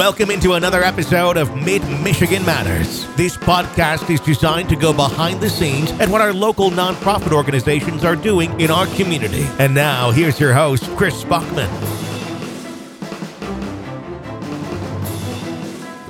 Welcome into another episode of Mid Michigan Matters. This podcast is designed to go behind the scenes at what our local nonprofit organizations are doing in our community. And now, here's your host, Chris Bachman.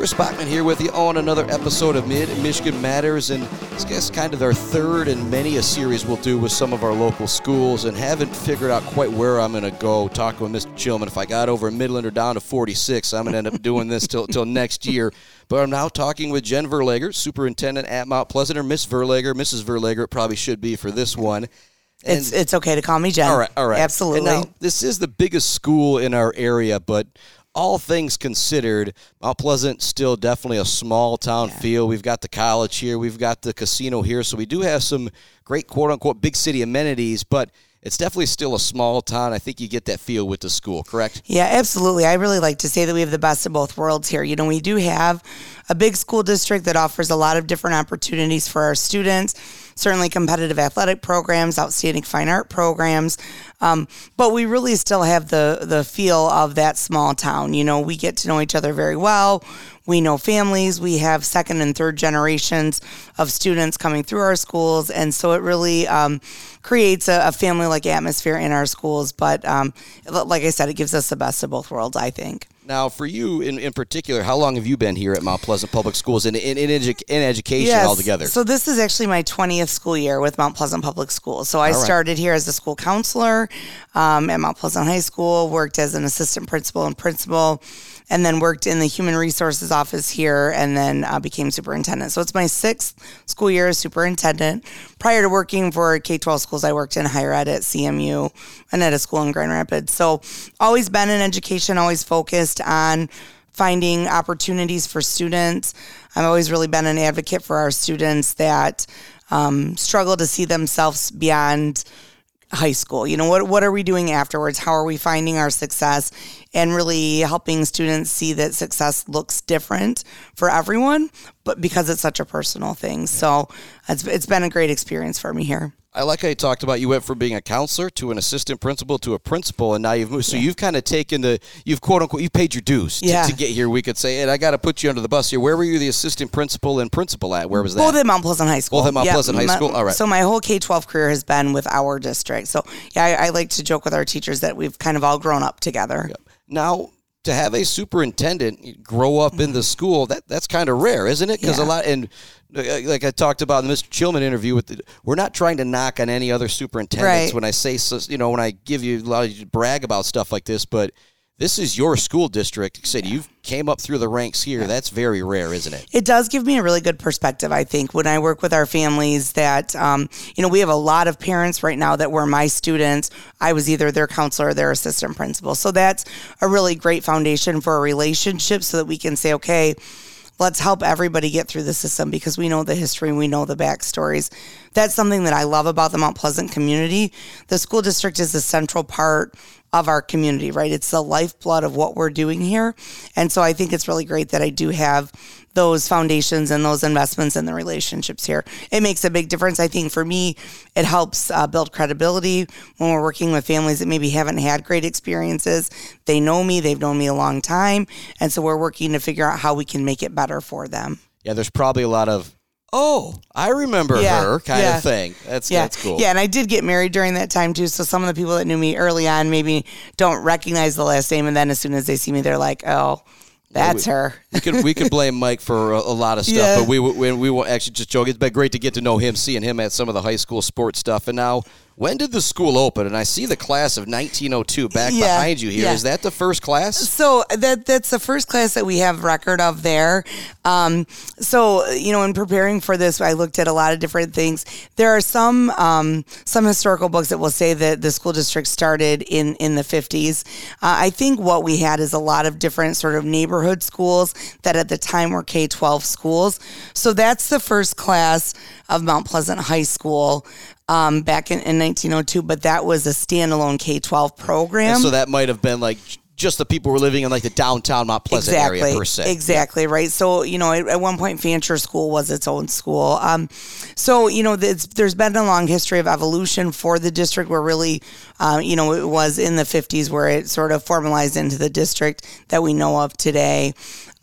Chris Bachman here with you on another episode of Mid Michigan Matters, and I guess kind of our third and many a series we'll do with some of our local schools, and haven't figured out quite where I'm going to go. Talking with Mr. Chilman, if I got over Midland or down to 46, I'm going to end up doing this till till next year. But I'm now talking with Jen Verlegger, superintendent at Mount Pleasant, or Miss Verlegger, Mrs. Verlegger, it probably should be for this one. And it's it's okay to call me Jen. All right, all right, absolutely. Now, this is the biggest school in our area, but all things considered, Mount Pleasant still definitely a small town yeah. feel. We've got the college here, we've got the casino here, so we do have some great quote unquote big city amenities, but it's definitely still a small town. I think you get that feel with the school, correct? Yeah, absolutely. I really like to say that we have the best of both worlds here. You know, we do have a big school district that offers a lot of different opportunities for our students certainly competitive athletic programs, outstanding fine art programs. Um, but we really still have the the feel of that small town. You know, we get to know each other very well. We know families. We have second and third generations of students coming through our schools, and so it really um, creates a, a family like atmosphere in our schools. But um, like I said, it gives us the best of both worlds. I think. Now, for you in, in particular, how long have you been here at Mount Pleasant Public Schools in, in, in, edu- in education yes. altogether? So, this is actually my 20th school year with Mount Pleasant Public Schools. So, I right. started here as a school counselor um, at Mount Pleasant High School, worked as an assistant principal and principal and then worked in the human resources office here and then uh, became superintendent. So it's my sixth school year as superintendent. Prior to working for K 12 schools, I worked in higher ed at CMU and at a school in Grand Rapids. So always been in education, always focused on finding opportunities for students. I've always really been an advocate for our students that um, struggle to see themselves beyond high school. You know, what what are we doing afterwards? How are we finding our success and really helping students see that success looks different for everyone, but because it's such a personal thing. So, it's it's been a great experience for me here. I like how you talked about you went from being a counselor to an assistant principal to a principal, and now you've moved. So yeah. you've kind of taken the, you've quote unquote, you paid your dues to, yeah. to, get here. We could say, and I got to put you under the bus here. Where were you the assistant principal and principal at? Where was that? Both at Mount Pleasant High School. Both at Mount Pleasant High School. All right. So my whole K twelve career has been with our district. So yeah, I, I, like to joke with our teachers that we've kind of all grown up together. Now to have a superintendent grow up in the mm-hmm. school that that's kind of rare, isn't it? Because yeah. a lot and like I talked about in the Mr. Chilman interview with the, we're not trying to knock on any other superintendents right. when I say you know when I give you a lot of brag about stuff like this, but this is your school district. You said you came up through the ranks here. That's very rare, isn't it? It does give me a really good perspective, I think, when I work with our families that, um, you know, we have a lot of parents right now that were my students. I was either their counselor or their assistant principal. So that's a really great foundation for a relationship so that we can say, okay, let's help everybody get through the system because we know the history, and we know the backstories. That's something that I love about the Mount Pleasant community. The school district is a central part of our community, right? It's the lifeblood of what we're doing here. And so I think it's really great that I do have those foundations and those investments and the relationships here. It makes a big difference. I think for me, it helps uh, build credibility when we're working with families that maybe haven't had great experiences. They know me, they've known me a long time. And so we're working to figure out how we can make it better for them. Yeah, there's probably a lot of oh, I remember yeah, her kind yeah. of thing. That's yeah. that's cool. Yeah, and I did get married during that time too. So some of the people that knew me early on maybe don't recognize the last name, and then as soon as they see me, they're like, oh. That's we, her. we could we could blame Mike for a, a lot of stuff, yeah. but we we we actually just joke. It's been great to get to know him, seeing him at some of the high school sports stuff, and now when did the school open? And I see the class of 1902 back yeah, behind you here. Yeah. Is that the first class? So that that's the first class that we have record of there. Um, so you know, in preparing for this, I looked at a lot of different things. There are some um, some historical books that will say that the school district started in in the 50s. Uh, I think what we had is a lot of different sort of neighborhood schools that at the time were K 12 schools. So that's the first class of Mount Pleasant High School um, back in, in 1902, but that was a standalone K 12 program. And so that might have been like just the people who were living in like the downtown Mount Pleasant exactly, area per se. Exactly right. So you know, at, at one point, Fancher School was its own school. Um, so you know, there's been a long history of evolution for the district. Where really, uh, you know, it was in the 50s where it sort of formalized into the district that we know of today.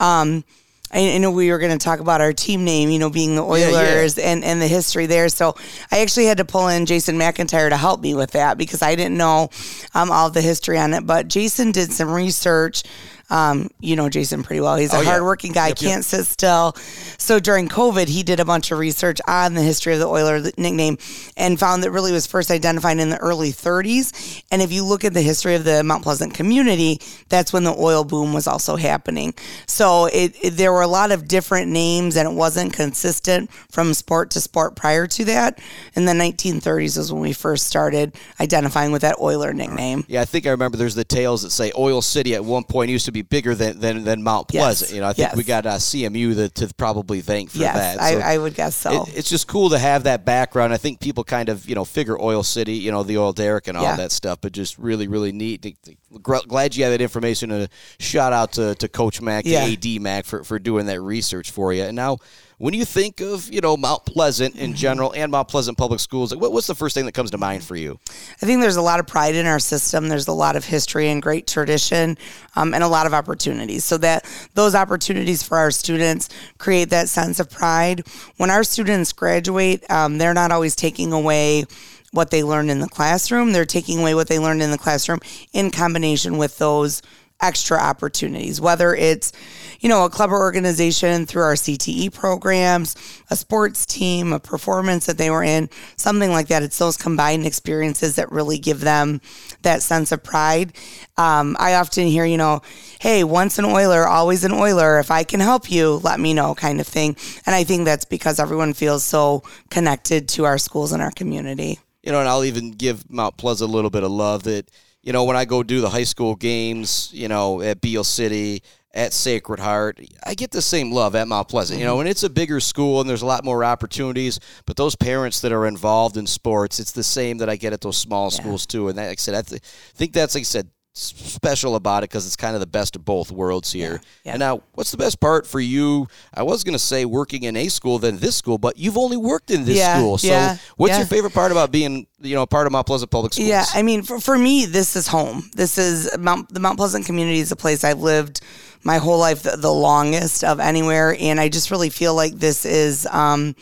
Um, I, know we were going to talk about our team name, you know, being the Oilers yeah, yeah. and, and the history there. So I actually had to pull in Jason McIntyre to help me with that because I didn't know um, all the history on it. But Jason did some research um, you know Jason pretty well. He's a oh, yeah. hardworking guy, yep, can't yep. sit still. So during COVID, he did a bunch of research on the history of the Oiler nickname and found that really was first identified in the early 30s. And if you look at the history of the Mount Pleasant community, that's when the oil boom was also happening. So it, it there were a lot of different names, and it wasn't consistent from sport to sport prior to that. In the 1930s was when we first started identifying with that Oiler nickname. Yeah, I think I remember there's the tales that say Oil City at one point used to be be bigger than than, than Mount Pleasant. Yes. You know, I think yes. we got uh, CMU the, to probably thank for yes, that. So I, I, would guess so. It, it's just cool to have that background. I think people kind of you know figure Oil City, you know, the oil derrick and all yeah. that stuff, but just really really neat. Glad you had that information. And a shout out to, to Coach Mac, yeah. AD Mac for for doing that research for you. And now when you think of you know Mount Pleasant in general and Mount Pleasant Public Schools, what, what's the first thing that comes to mind for you? I think there's a lot of pride in our system. There's a lot of history and great tradition, um, and a lot of opportunities. So that those opportunities for our students create that sense of pride. When our students graduate, um, they're not always taking away what they learned in the classroom. They're taking away what they learned in the classroom in combination with those extra opportunities, whether it's, you know, a club or organization through our CTE programs, a sports team, a performance that they were in, something like that. It's those combined experiences that really give them that sense of pride. Um, I often hear, you know, hey, once an Oiler, always an Oiler. If I can help you, let me know, kind of thing. And I think that's because everyone feels so connected to our schools and our community. You know, and I'll even give Mount Pleasant a little bit of love that you know, when I go do the high school games, you know, at Beal City, at Sacred Heart, I get the same love at Mount Pleasant. Mm-hmm. You know, and it's a bigger school and there's a lot more opportunities, but those parents that are involved in sports, it's the same that I get at those small yeah. schools too. And that, like I said, I th- think that's like I said, special about it because it's kind of the best of both worlds here. Yeah, yeah. And now, what's the best part for you? I was going to say working in a school than this school, but you've only worked in this yeah, school. So, what's your favorite part about being, you know, part of Mount Pleasant Public Schools? Yeah, I mean, for, for me, this is home. This is Mount, the Mount Pleasant community is a place I've lived my whole life, the, the longest of anywhere, and I just really feel like this is. Um,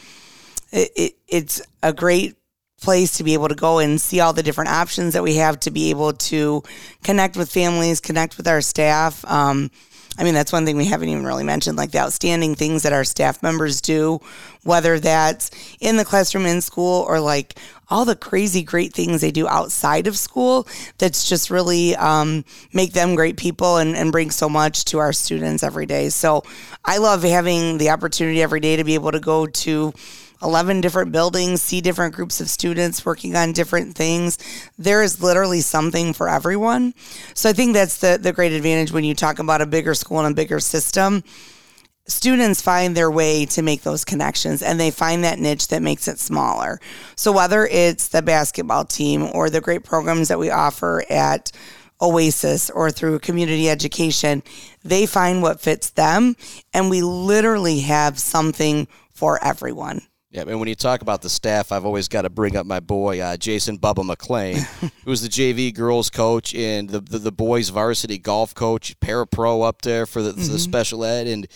it, it, it's a great place to be able to go and see all the different options that we have to be able to connect with families, connect with our staff. Um, I mean, that's one thing we haven't even really mentioned, like the outstanding things that our staff members do, whether that's in the classroom, in school, or like all the crazy great things they do outside of school that's just really um, make them great people and, and bring so much to our students every day. So I love having the opportunity every day to be able to go to 11 different buildings, see different groups of students working on different things. There is literally something for everyone. So I think that's the, the great advantage when you talk about a bigger school and a bigger system. Students find their way to make those connections and they find that niche that makes it smaller. So whether it's the basketball team or the great programs that we offer at Oasis or through community education, they find what fits them. And we literally have something for everyone. Yeah, and when you talk about the staff, I've always got to bring up my boy uh, Jason Bubba McLean, who's the JV girls coach and the, the, the boys varsity golf coach, para pro up there for the, mm-hmm. the, special ed. And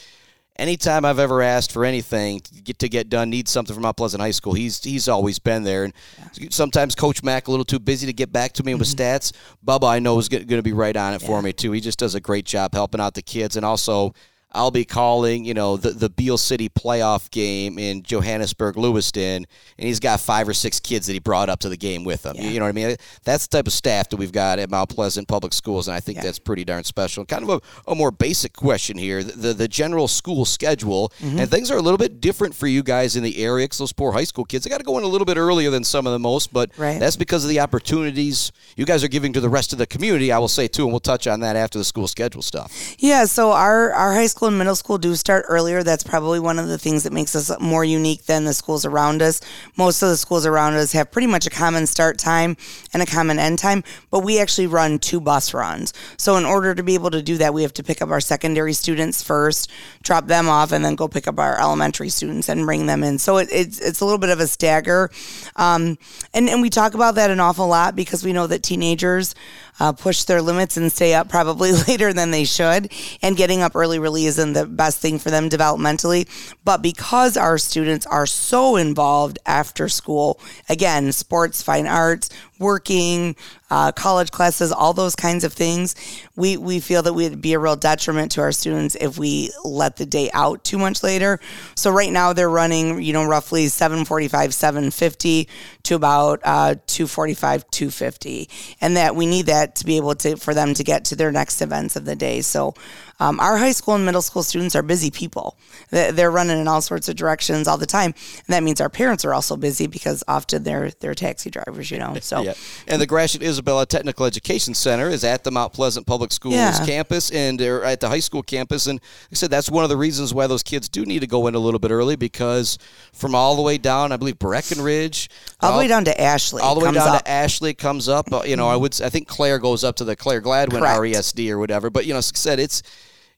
anytime I've ever asked for anything to get to get done, need something from Mount Pleasant High School, he's he's always been there. And yeah. sometimes Coach Mack a little too busy to get back to me mm-hmm. with stats. Bubba, I know is going to be right on it yeah. for me too. He just does a great job helping out the kids and also I'll be calling, you know, the, the Beal City playoff game in Johannesburg, Lewiston, and he's got five or six kids that he brought up to the game with him. Yeah. You know what I mean? That's the type of staff that we've got at Mount Pleasant Public Schools, and I think yeah. that's pretty darn special. Kind of a, a more basic question here the, the, the general school schedule, mm-hmm. and things are a little bit different for you guys in the area because those poor high school kids, they got to go in a little bit earlier than some of the most, but right. that's because of the opportunities you guys are giving to the rest of the community, I will say, too, and we'll touch on that after the school schedule stuff. Yeah, so our, our high school school and middle school do start earlier. That's probably one of the things that makes us more unique than the schools around us. Most of the schools around us have pretty much a common start time and a common end time, but we actually run two bus runs. So in order to be able to do that, we have to pick up our secondary students first, drop them off, and then go pick up our elementary students and bring them in. So it, it's it's a little bit of a stagger, um, and and we talk about that an awful lot because we know that teenagers uh, push their limits and stay up probably later than they should. And getting up early really isn't the best thing for them developmentally. But because our students are so involved after school, again, sports, fine arts, working, uh, college classes, all those kinds of things, we, we feel that we'd be a real detriment to our students if we let the day out too much later. So right now they're running, you know, roughly 745, 750 to about uh, 245, 250. And that we need that to be able to, for them to get to their next events of the day. So um, our high school and middle school students are busy people. They're running in all sorts of directions all the time, and that means our parents are also busy because often they're they're taxi drivers, you know. So, yeah. And the Gratiot Isabella Technical Education Center is at the Mount Pleasant Public Schools yeah. campus, and they're at the high school campus. And like I said that's one of the reasons why those kids do need to go in a little bit early because from all the way down, I believe Breckenridge, all, the way down to Ashley, all the way down up. to Ashley comes up. Uh, you know, I would I think Clare goes up to the Clare Gladwin Correct. RESD or whatever. But you know, like I said it's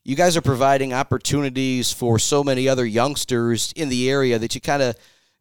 you guys are providing opportunities for so many other youngsters in the area that you kind of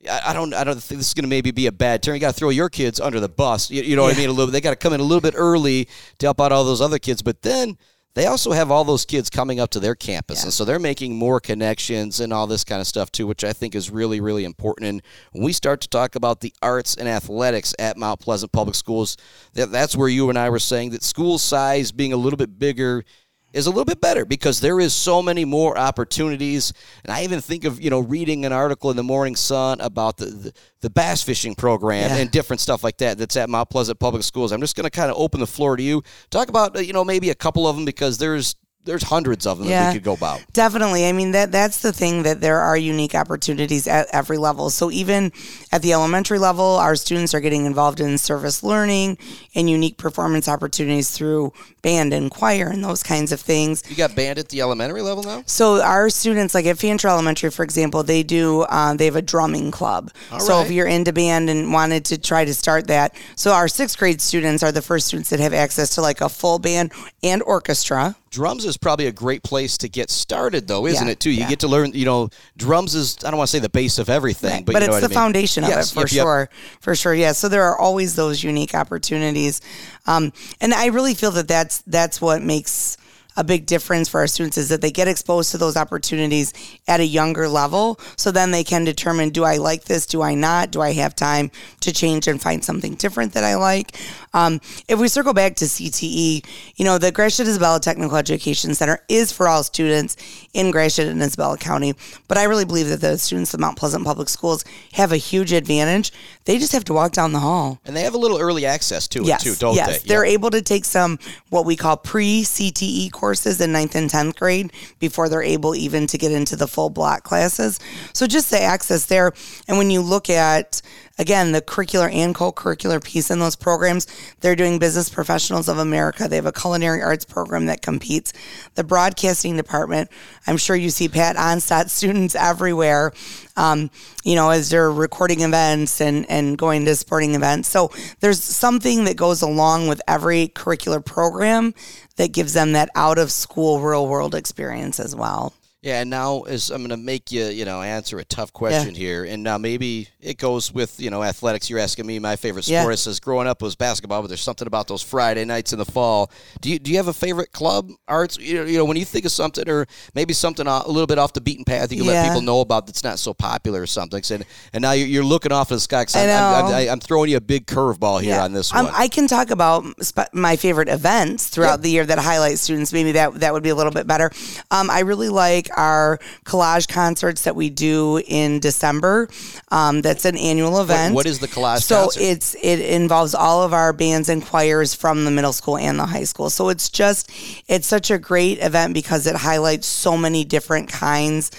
I don't. I don't think this is going to maybe be a bad turn. You got to throw your kids under the bus. You, you know yeah. what I mean? A little. They got to come in a little bit early to help out all those other kids. But then they also have all those kids coming up to their campus, yeah. and so they're making more connections and all this kind of stuff too, which I think is really, really important. And when we start to talk about the arts and athletics at Mount Pleasant Public Schools, that, that's where you and I were saying that school size being a little bit bigger is a little bit better because there is so many more opportunities. And I even think of, you know, reading an article in the Morning Sun about the, the, the bass fishing program yeah. and different stuff like that that's at Mount Pleasant Public Schools. I'm just going to kind of open the floor to you. Talk about, uh, you know, maybe a couple of them because there's there's hundreds of them yeah, that we could go about. Definitely. I mean that that's the thing that there are unique opportunities at every level. So even at the elementary level, our students are getting involved in service learning and unique performance opportunities through band and choir and those kinds of things. You got band at the elementary level now? So our students, like at Fancher Elementary, for example, they do uh, they have a drumming club. All so right. if you're into band and wanted to try to start that, so our sixth grade students are the first students that have access to like a full band and orchestra drums is probably a great place to get started though isn't yeah, it too you yeah. get to learn you know drums is i don't want to say the base of everything right. but, but it's the I mean. foundation of yes, it for yep, sure yep. for sure yeah so there are always those unique opportunities um, and i really feel that that's that's what makes a big difference for our students is that they get exposed to those opportunities at a younger level. So then they can determine do I like this? Do I not? Do I have time to change and find something different that I like? Um, if we circle back to CTE, you know, the Gratiot Isabella Technical Education Center is for all students in Gratiot and Isabella County. But I really believe that the students of Mount Pleasant Public Schools have a huge advantage. They just have to walk down the hall. And they have a little early access to yes, it too, don't yes. they? They're able to take some what we call pre CTE courses in ninth and 10th grade before they're able even to get into the full block classes. So just the access there. And when you look at again, the curricular and co-curricular piece in those programs. They're doing Business Professionals of America. They have a culinary arts program that competes. The broadcasting department, I'm sure you see Pat Onstadt students everywhere, um, you know, as they're recording events and, and going to sporting events. So there's something that goes along with every curricular program that gives them that out of school real world experience as well. Yeah, and now is I'm going to make you, you know, answer a tough question yeah. here, and now maybe it goes with, you know, athletics. You're asking me my favorite sport. Yeah. Says growing up was basketball, but there's something about those Friday nights in the fall. Do you do you have a favorite club, arts? You know, you know when you think of something, or maybe something a little bit off the beaten path, you can yeah. let people know about that's not so popular or something. And and now you're, you're looking off of the sky. I I'm, I'm, I'm, throwing you a big curveball here on this one. Um, I can talk about sp- my favorite events throughout the year that highlight students. Maybe that that would be a little bit better. Um, I really like our collage concerts that we do in December. Um, that's an annual event. what is the collage? So concert? it's it involves all of our bands and choirs from the middle school and the high school. So it's just it's such a great event because it highlights so many different kinds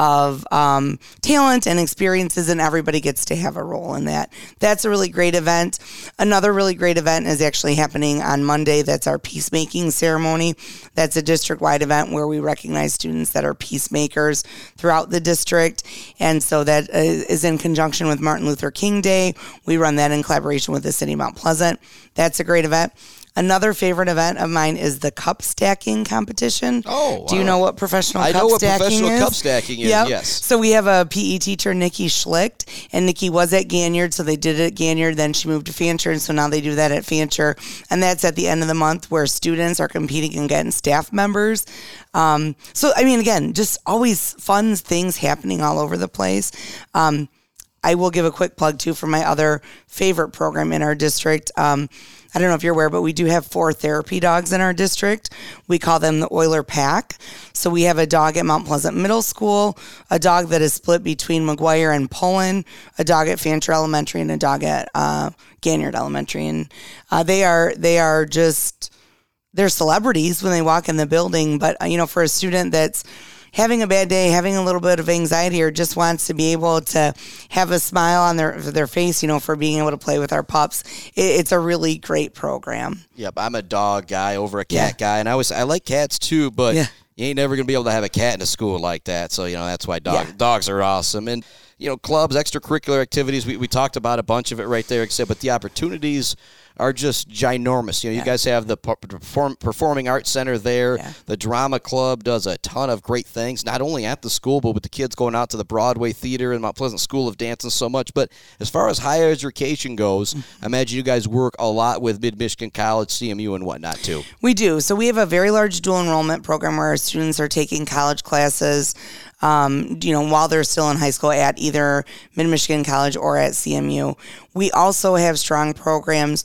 of um, talent and experiences, and everybody gets to have a role in that. That's a really great event. Another really great event is actually happening on Monday. That's our peacemaking ceremony. That's a district wide event where we recognize students that are peacemakers throughout the district. And so that uh, in conjunction with Martin Luther King Day. We run that in collaboration with the city of Mount Pleasant. That's a great event. Another favorite event of mine is the cup stacking competition. Oh, do you know what professional I cup know what stacking professional is? cup stacking is, Yep. yes. So we have a PE teacher, Nikki Schlicht, and Nikki was at Ganiard, so they did it at Ganiard. Then she moved to Fancher, and so now they do that at Fancher, and that's at the end of the month where students are competing against staff members. Um, so I mean, again, just always fun things happening all over the place. Um, I will give a quick plug too for my other favorite program in our district. Um, I don't know if you're aware, but we do have four therapy dogs in our district. We call them the Oiler Pack. So we have a dog at Mount Pleasant Middle School, a dog that is split between McGuire and Pullen, a dog at Fancher Elementary, and a dog at uh, Ganiard Elementary. And uh, they are they are just they're celebrities when they walk in the building. But uh, you know, for a student that's having a bad day, having a little bit of anxiety, or just wants to be able to have a smile on their their face, you know, for being able to play with our pups, it, it's a really great program. Yep, I'm a dog guy over a cat guy, and I was I like cats too, but Yeah. you ain't never gonna be able to have a cat in a school like that. So you know that's why dog, Yeah. dogs are awesome, and you know clubs, extracurricular activities. We, we talked about a bunch of it right there, except but the opportunities are just ginormous. You know, you guys have the perform, performing arts center there. Yeah. The drama club does a ton of great things, not only at the school, but with the kids going out to the Broadway Theater and Mount Pleasant School of Dance and so much. But as far as higher education goes, I imagine you guys work a lot with Mid Michigan College, CMU, and whatnot too. We do. So we have a very large dual enrollment program where our students are taking college classes, um, you know, while they're still in high school at either Mid Michigan College or at CMU. We also have strong programs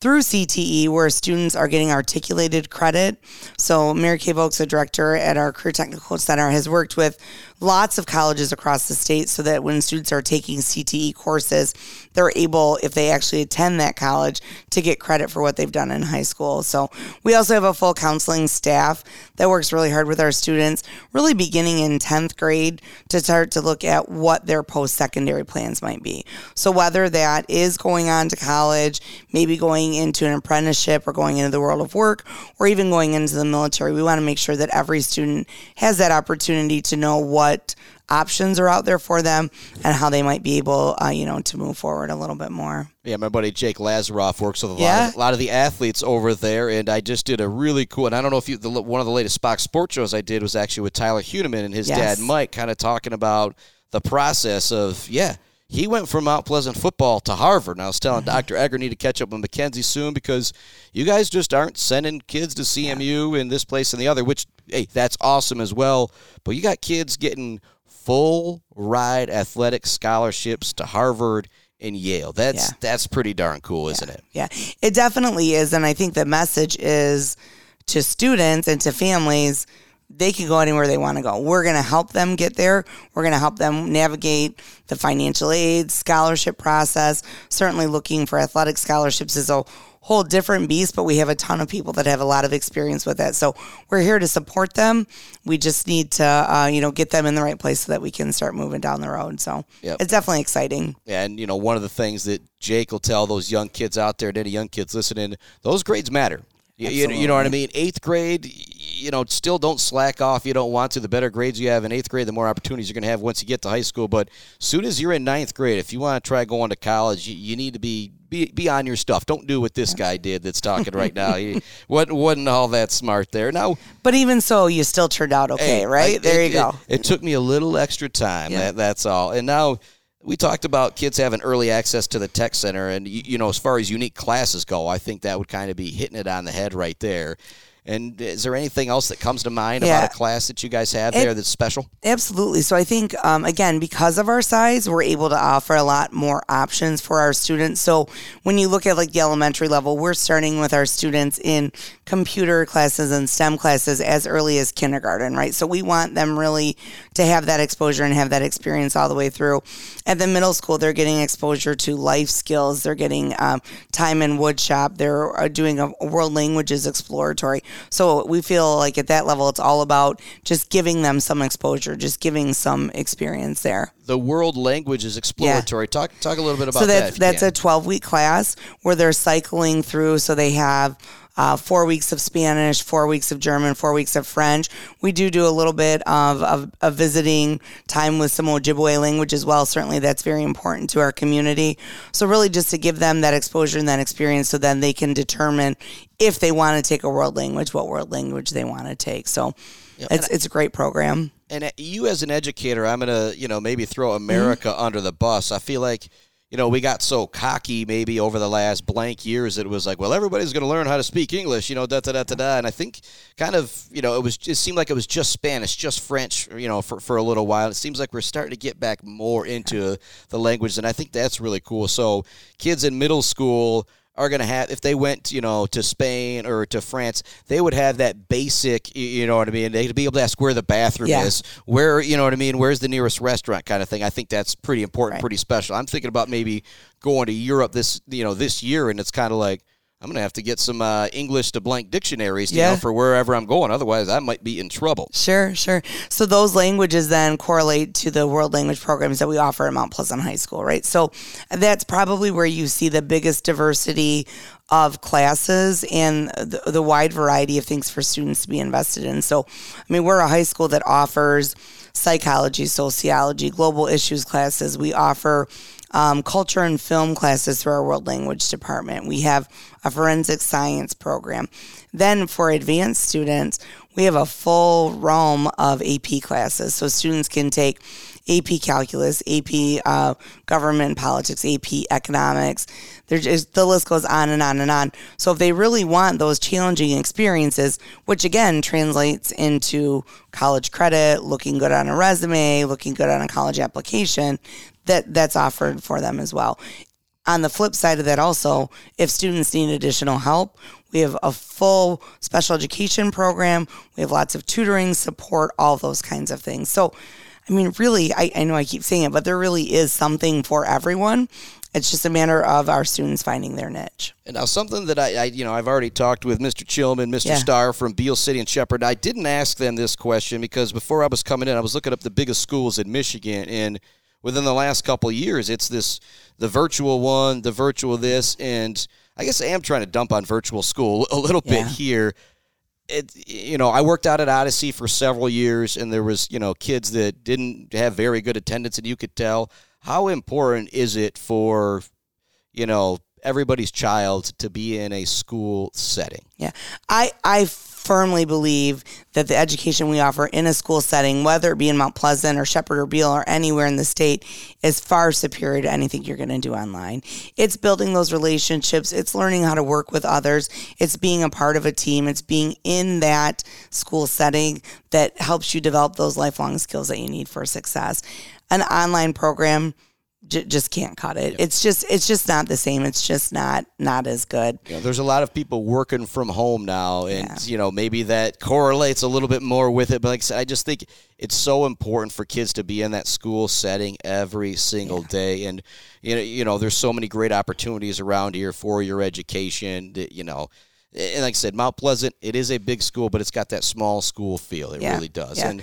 through CTE where students are getting articulated credit. So Mary Kay Volks, the director at our Career Technical Center, has worked with lots of colleges across the state so that when students are taking CTE courses, they're able, if they actually attend that college, to get credit for what they've done in high school. So we also have a full counseling staff that works really hard with our students, really beginning in 10th grade to start to look at what their post secondary plans might be. So whether that is going on to college, maybe going into an apprenticeship or going into the world of work, or even going into the military, we want to make sure that every student has that opportunity to know what options are out there for them and how they might be able, uh, you know, to move forward a little bit more. Yeah, my buddy Jake Lazaroff works with a lot, of, a lot of the athletes over there, and I just did a really cool. And I don't know if you, the, one of the latest Spock Sports shows I did was actually with Tyler Huneman and his Yes. dad Mike, kind of talking about the process of yeah. He went from Mount Pleasant football to Harvard. And I was telling Dr. Egger need to catch up with Mackenzie soon because you guys just aren't sending kids to CMU in this place and the other, which hey, that's awesome as well. But you got kids getting full ride athletic scholarships to Harvard and Yale. That's Yeah. that's pretty darn cool, isn't it? Yeah, it definitely is. And I think the message is to students and to families they can go anywhere they want to go. We're going to help them get there. We're going to help them navigate the financial aid, scholarship process. Certainly, looking for athletic scholarships is a whole different beast, but we have a ton of people that have a lot of experience with that. So we're here to support them. We just need to, uh, you know, get them in the right place so that we can start moving down the road. So Yep. it's definitely exciting. And you know, one of the things that Jake will tell those young kids out there, and any young kids listening, those grades matter. You, you, know what I mean? Eighth grade, you know, still don't slack off. You don't want to. The better grades you have in eighth grade, the more opportunities you're going to have once you get to high school. But soon as you're in ninth grade, if you want to try going to college, you, you need to be, be be on your stuff. Don't do what this guy did that's talking right now. He wasn't, wasn't all that smart there. Now, But even so, you still turned out okay, Hey, right? I- there it- you go. It, it took me a little extra time. Yeah. That, that's all. And now we talked about kids having early access to the tech center, and you, you know, as far as unique classes go, I think that would kind of be hitting it on the head right there. And is there anything else that comes to mind Yeah. about a class that you guys have It- there that's special? Absolutely. So I think, um, again, because of our size, we're able to offer a lot more options for our students. So when you look at like the elementary level, we're starting with our students in computer classes and STEM classes as early as kindergarten, right? So we want them really to have that exposure and have that experience all the way through. At the middle school, they're getting exposure to life skills. They're getting um, time in woodshop. They're uh, doing a world languages exploratory. So we feel like at that level, it's all about just giving them some exposure, just giving some experience there. The world language is exploratory. Yeah. Talk talk a little bit about that. so that's, that. that's a 12 week class where they're cycling through. So they have uh, four weeks of Spanish, four weeks of German, four weeks of French. We do do a little bit of, of, of visiting time with some Ojibwe language as well. Certainly, that's very important to our community. So, really, just to give them that exposure and that experience so then they can determine if they want to take a world language, what world language they want to take. So, yep. it's, it's a great program. And uh, you, as an educator, I'm going to, you know, maybe throw America mm-hmm. under the bus. I feel like you know, we got so cocky maybe over the last blank years that it was like, well, everybody's going to learn how to speak English, you know, da da da da da. And I think kind of, you know, it was it seemed like it was just Spanish, just French, you know, for, for a little while. It seems like we're starting to get back more into the language, and I think that's really cool. So kids in middle school are going to have if they went you know to Spain or to France they would have that basic you know what I mean they'd be able to ask where the bathroom yeah. is where you know what I mean where's the nearest restaurant kind of thing I think that's pretty important right. pretty special I'm thinking about maybe going to Europe this you know this year and it's kind of like I'm gonna have to get some uh, English to blank dictionaries, you yeah. know, for wherever I'm going. Otherwise, I might be in trouble. Sure, sure. So those languages then correlate to the world language programs that we offer at Mount Pleasant High School, right? So that's probably where you see the biggest diversity of classes and the, the wide variety of things for students to be invested in. So, I mean, we're a high school that offers psychology, sociology, global issues classes. We offer um, culture and film classes through our world language department. We have a forensic science program. Then for advanced students, we have a full realm of AP classes. So students can take AP calculus, AP uh, government politics, AP economics. There's just, the list goes on and on and on. So if they really want those challenging experiences, which again translates into college credit, looking good on a resume, looking good on a college application, that that's offered for them as well. On the flip side of that, also, if students need additional help, we have a full special education program. We have lots of tutoring support, all those kinds of things. So, I mean, really, I, I know I keep saying it, but there really is something for everyone. It's just a matter of our students finding their niche. And now, something that I, I you know, I've already talked with Mr. Chilman, Mr. Yeah. Starr from Beal City and Shepherd. I didn't ask them this question because before I was coming in, I was looking up the biggest schools in Michigan, and within the last couple of years. It's this the virtual one, the virtual this, and I guess I am trying to dump on virtual school a little bit here. It, you know, I worked out at Odyssey for several years, and there was you know kids that didn't have very good attendance, and you could tell how important is it for you know everybody's child to be in a school setting. Yeah, I I firmly believe that the education we offer in a school setting, whether it be in Mount Pleasant or Shepherd or Beal or anywhere in the state, is far superior to anything you're going to do online. It's building those relationships, it's learning how to work with others, it's being a part of a team, it's being in that school setting that helps you develop those lifelong skills that you need for success. An online program j- just can't cut it. Yeah. It's just it's just not the same. It's just not not as good. Yeah, there's a lot of people working from home now, and yeah. you know maybe that correlates a little bit more with it. But like I said, I just think it's so important for kids to be in that school setting every single day, and you know you know there's so many great opportunities around here for your education. That, you know. And like I said, Mount Pleasant, it is a big school, but it's got that small school feel. It really does. And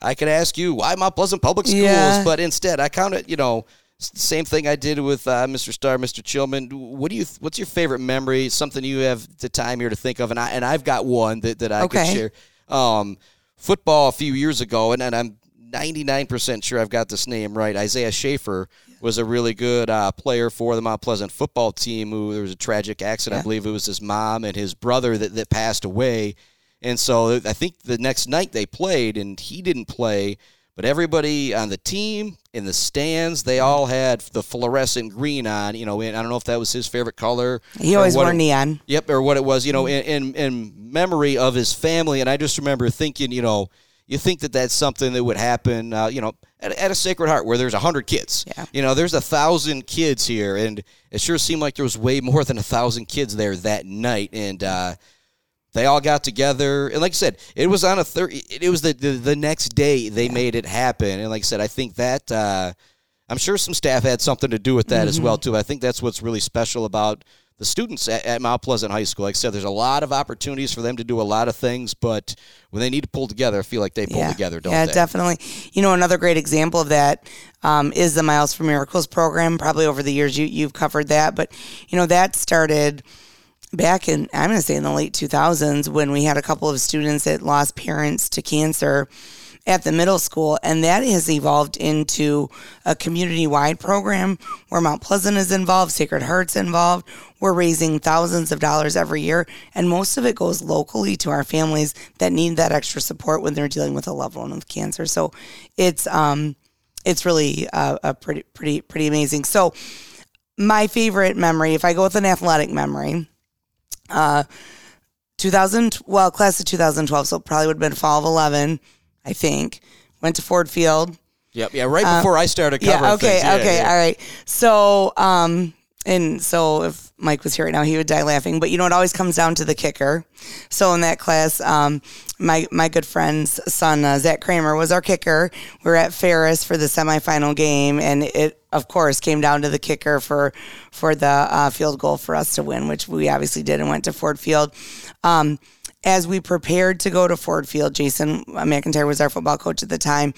I could ask you why Mount Pleasant Public Schools, yeah. but instead I count it, you know, same thing I did with uh, Mr. Starr, Mr. Chilman. What do you? What's your favorite memory? Something you have the time here to think of, and I and I've got one that, that I okay. could share. Um, football a few years ago, and, and I'm 99% sure I've got this name right. Isaiah Schaefer was a really good uh, player for the Mount Pleasant football team. Who there was a tragic accident. Yeah. I believe it was his mom and his brother that, that passed away. And so I think the next night they played, and he didn't play. But everybody on the team, in the stands, they all had the fluorescent green on. You know, and I don't know if that was his favorite color. He always wore it, neon. Yep, or what it was. You know, in, in, in memory of his family. And I just remember thinking, you know, you think that that's something that would happen, uh, you know, at, at, a Sacred Heart where there's a hundred kids. Yeah. You know, there's a thousand kids here, and it sure seemed like there was way more than a thousand kids there that night. And uh, they all got together, and like I said, it was on a third. It was the, the, the next day they made it happen, and like I said, I think that uh, I'm sure some staff had something to do with that mm-hmm. as well too. I think that's what's really special about the students at, at, Mount Pleasant High School. Like I said, there's a lot of opportunities for them to do a lot of things, but when they need to pull together, I feel like they pull yeah. together, don't yeah, they? Yeah, definitely. You know, another great example of that um, is the Miles for Miracles program. Probably over the years you, you've covered that, but, you know, that started back in, I'm going to say in the late 2000s when we had a couple of students that lost parents to cancer at the middle school, and that has evolved into a community wide program where Mount Pleasant is involved, Sacred Heart's involved. We're raising thousands of dollars every year, and most of it goes locally to our families that need that extra support when they're dealing with a loved one with cancer. So it's um, it's really a pretty pretty pretty amazing. So my favorite memory, if I go with an athletic memory, uh, 2000 well class of 2012, so probably would have been fall of 11 I think. Went to Ford Field. Yep. Yeah. Right before um, I started covering. Yeah. Okay. Yeah, okay. Yeah. All right. So, um, and so if Mike was here right now, he would die laughing. But you know, it always comes down to the kicker. So in that class, um, my my good friend's son uh, Zach Kramer was our kicker. We are at Ferris for the semifinal game, and it of course came down to the kicker for for the uh, field goal for us to win, which we obviously did and went to Ford Field. Um, as we prepared to go to Ford Field, Jason McIntyre was our football coach at the time,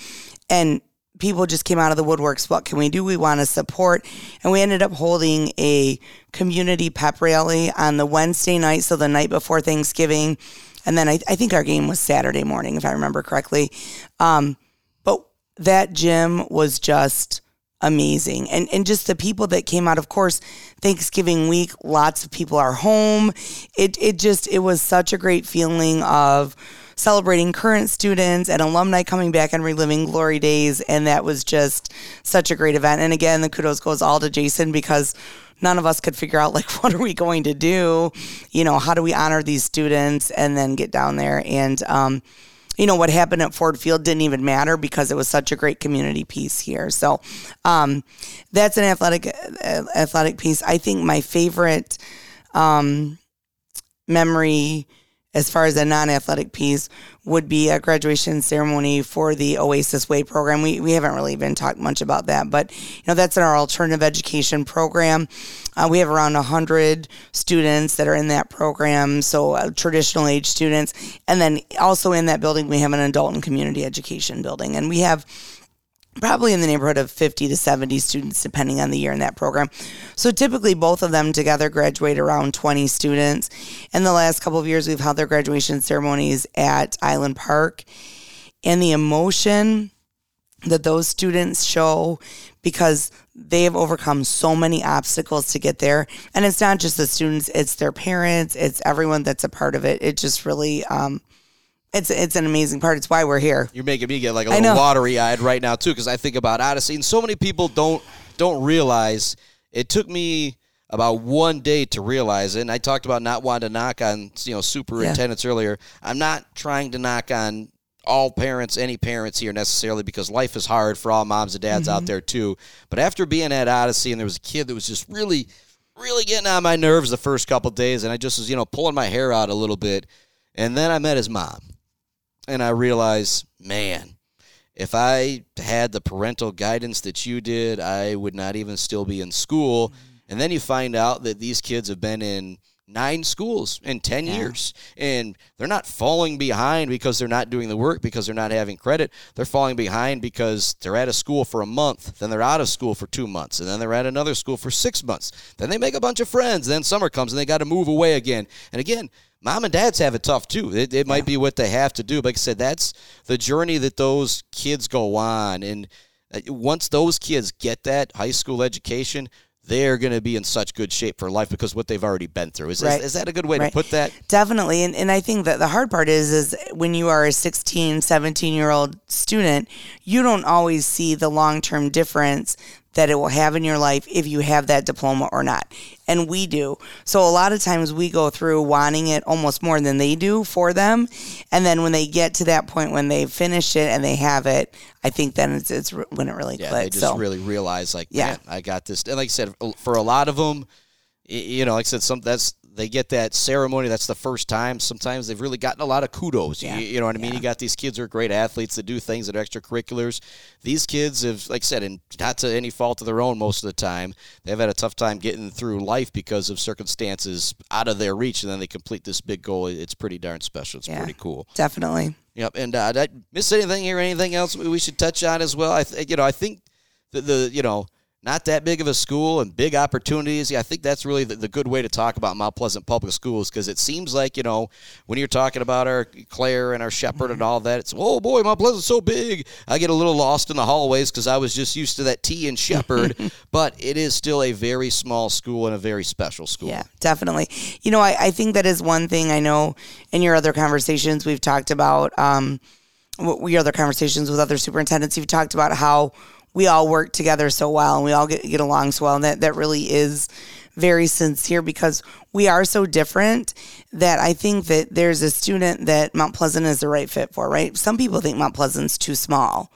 and people just came out of the woodworks. What can we do? We want to support. And we ended up holding a community pep rally on the Wednesday night, so the night before Thanksgiving. And then I, I think our game was Saturday morning, if I remember correctly. Um, but that gym was just amazing. And and just the people that came out, of course, Thanksgiving week, lots of people are home. It it just it was such a great feeling of celebrating current students and alumni coming back and reliving glory days and that was just such a great event. And again, the kudos goes all to Jason because none of us could figure out like what are we going to do? You know, how do we honor these students and then get down there and um you know what happened at Ford Field didn't even matter because it was such a great community piece here. So um, that's an athletic uh, athletic piece. I think my favorite um, memory as far as a non-athletic piece would be a graduation ceremony for the Oasis Way program. We, we haven't really been talked much about that, but you know that's in our alternative education program. Uh, we have around 100 students that are in that program, so uh, traditional age students. And then also in that building, we have an adult and community education building. And we have probably in the neighborhood of 50 to 70 students depending on the year in that program. So typically both of them together graduate around 20 students. In the last couple of years we've held their graduation ceremonies at island park. And the emotion that those students show because they have overcome so many obstacles to get there. And it's not just the students it's their parents it's everyone that's a part of it. It just really um, it's it's an amazing part. It's why we're here. You're making me get like a little watery eyed right now too, because I think about Odyssey, and so many people don't don't realize it took me about one day to realize it. And I talked about not wanting to knock on you know superintendents yeah. earlier. I'm not trying to knock on all parents, any parents here necessarily, because life is hard for all moms and dads mm-hmm. out there too. But after being at Odyssey, and there was a kid that was just really, really getting on my nerves the first couple days, and I just was you know pulling my hair out a little bit. And then I met his mom and I realize, man, if I had the parental guidance that you did, I would not even still be in school. Mm-hmm. And then you find out that these kids have been in nine schools in 10 yeah. years and they're not falling behind because they're not doing the work because they're not having credit they're falling behind because they're at a school for a month then they're out of school for two months and then they're at another school for six months then they make a bunch of friends then summer comes and they got to move away again and again mom and dads have it tough too. It, it might yeah. be what they have to do. But like I said, that's the journey that those kids go on. And uh, once those kids get that high school education, they're going to be in such good shape for life because what they've already been through. Is, right. is, is, that a good way right. to put that? Definitely. And, and I think that the hard part is, is when you are a 16, 17 year old student, you don't always see the long term difference that it will have in your life if you have that diploma or not. And we do. So a lot of times we go through wanting it almost more than they do for them. And then when they get to that point when they finish it and they have it, I think then it's, it's when it really yeah, clicks. They just so, really realize like, yeah, I got this. And like I said, for a lot of them, you know, like I said, some that's they get that ceremony. That's the first time. Sometimes they've really gotten a lot of kudos. Yeah. You, you know what I mean? Yeah. You got these kids who are great athletes that do things that are extracurriculars. These kids have, like I said, and not to any fault of their own most of the time, they've had a tough time getting through life because of circumstances out of their reach, and then they complete this big goal. It's pretty darn special. It's yeah, pretty cool. Definitely. Yep. And uh, did I miss anything here? Anything else we should touch on as well? I, th- you know, I think the, the you know not that big of a school and big opportunities. Yeah, I think that's really the, the good way to talk about Mount Pleasant Public Schools because it seems like, you know, when you're talking about our Clare and our Shepherd and all that, it's, oh boy, Mount Pleasant's so big. I get a little lost in the hallways because I was just used to that T and Shepherd, but it is still a very small school and a very special school. Yeah, definitely. You know, I, I think that is one thing I know in your other conversations we've talked about. Um, what we other conversations with other superintendents, you've talked about how we all work together so well and we all get, get along so well. And that, that really is very sincere because we are so different that I think that there's a student that Mount Pleasant is the right fit for, right? Some people think Mount Pleasant's too small.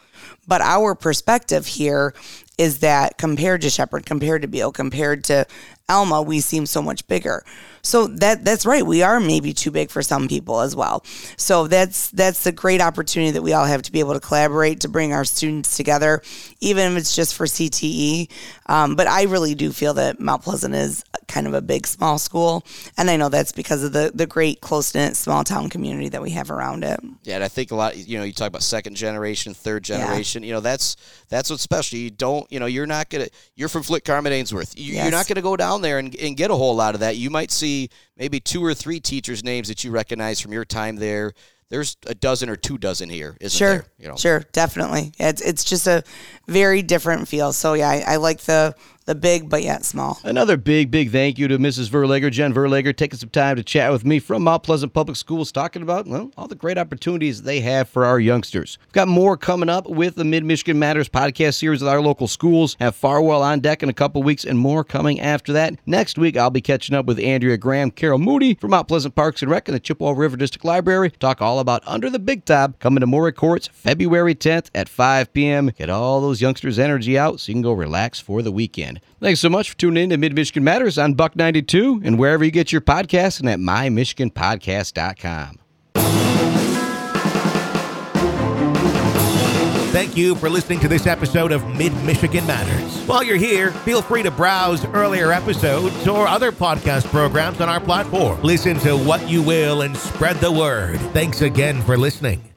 But our perspective here is that compared to Shepherd, compared to Beal, compared to Alma, we seem so much bigger. So that that's right. We are maybe too big for some people as well. So that's that's the great opportunity that we all have to be able to collaborate to bring our students together, even if it's just for CTE. Um, but I really do feel that Mount Pleasant is kind of a big small school, and I know that's because of the the great close knit small town community that we have around it. Yeah, and I think a lot. You know, you talk about second generation, third generation. Yeah. You know, that's that's what's special. You don't. You know, you're not gonna. You're from Flint Carman Ainsworth. You, are not gonna go down there and, and get a whole lot of that. You might see maybe two or three teachers' names that you recognize from your time there. There's a dozen or two dozen here, isn't sure, there? You know? Sure, definitely. It's it's just a very different feel. So yeah, I, I like the the big but yet small. Another big, big thank you to Mrs. Verlegger, Jen Verlegger, taking some time to chat with me from Mount Pleasant Public Schools, talking about well, all the great opportunities they have for our youngsters. We've got more coming up with the Mid Michigan Matters podcast series with our local schools. Have Farwell on deck in a couple weeks, and more coming after that. Next week, I'll be catching up with Andrea Graham, Carol Moody from Mount Pleasant Parks and Rec and the Chippewa River District Library. Talk all about Under the Big Top coming to Morey Courts February 10th at 5 p.m. Get all those youngsters' energy out so you can go relax for the weekend. Thanks so much for tuning in to Mid Michigan Matters on Buck 92 and wherever you get your podcasts and at mymichiganpodcast.com. Thank you for listening to this episode of Mid Michigan Matters. While you're here, feel free to browse earlier episodes or other podcast programs on our platform. Listen to what you will and spread the word. Thanks again for listening.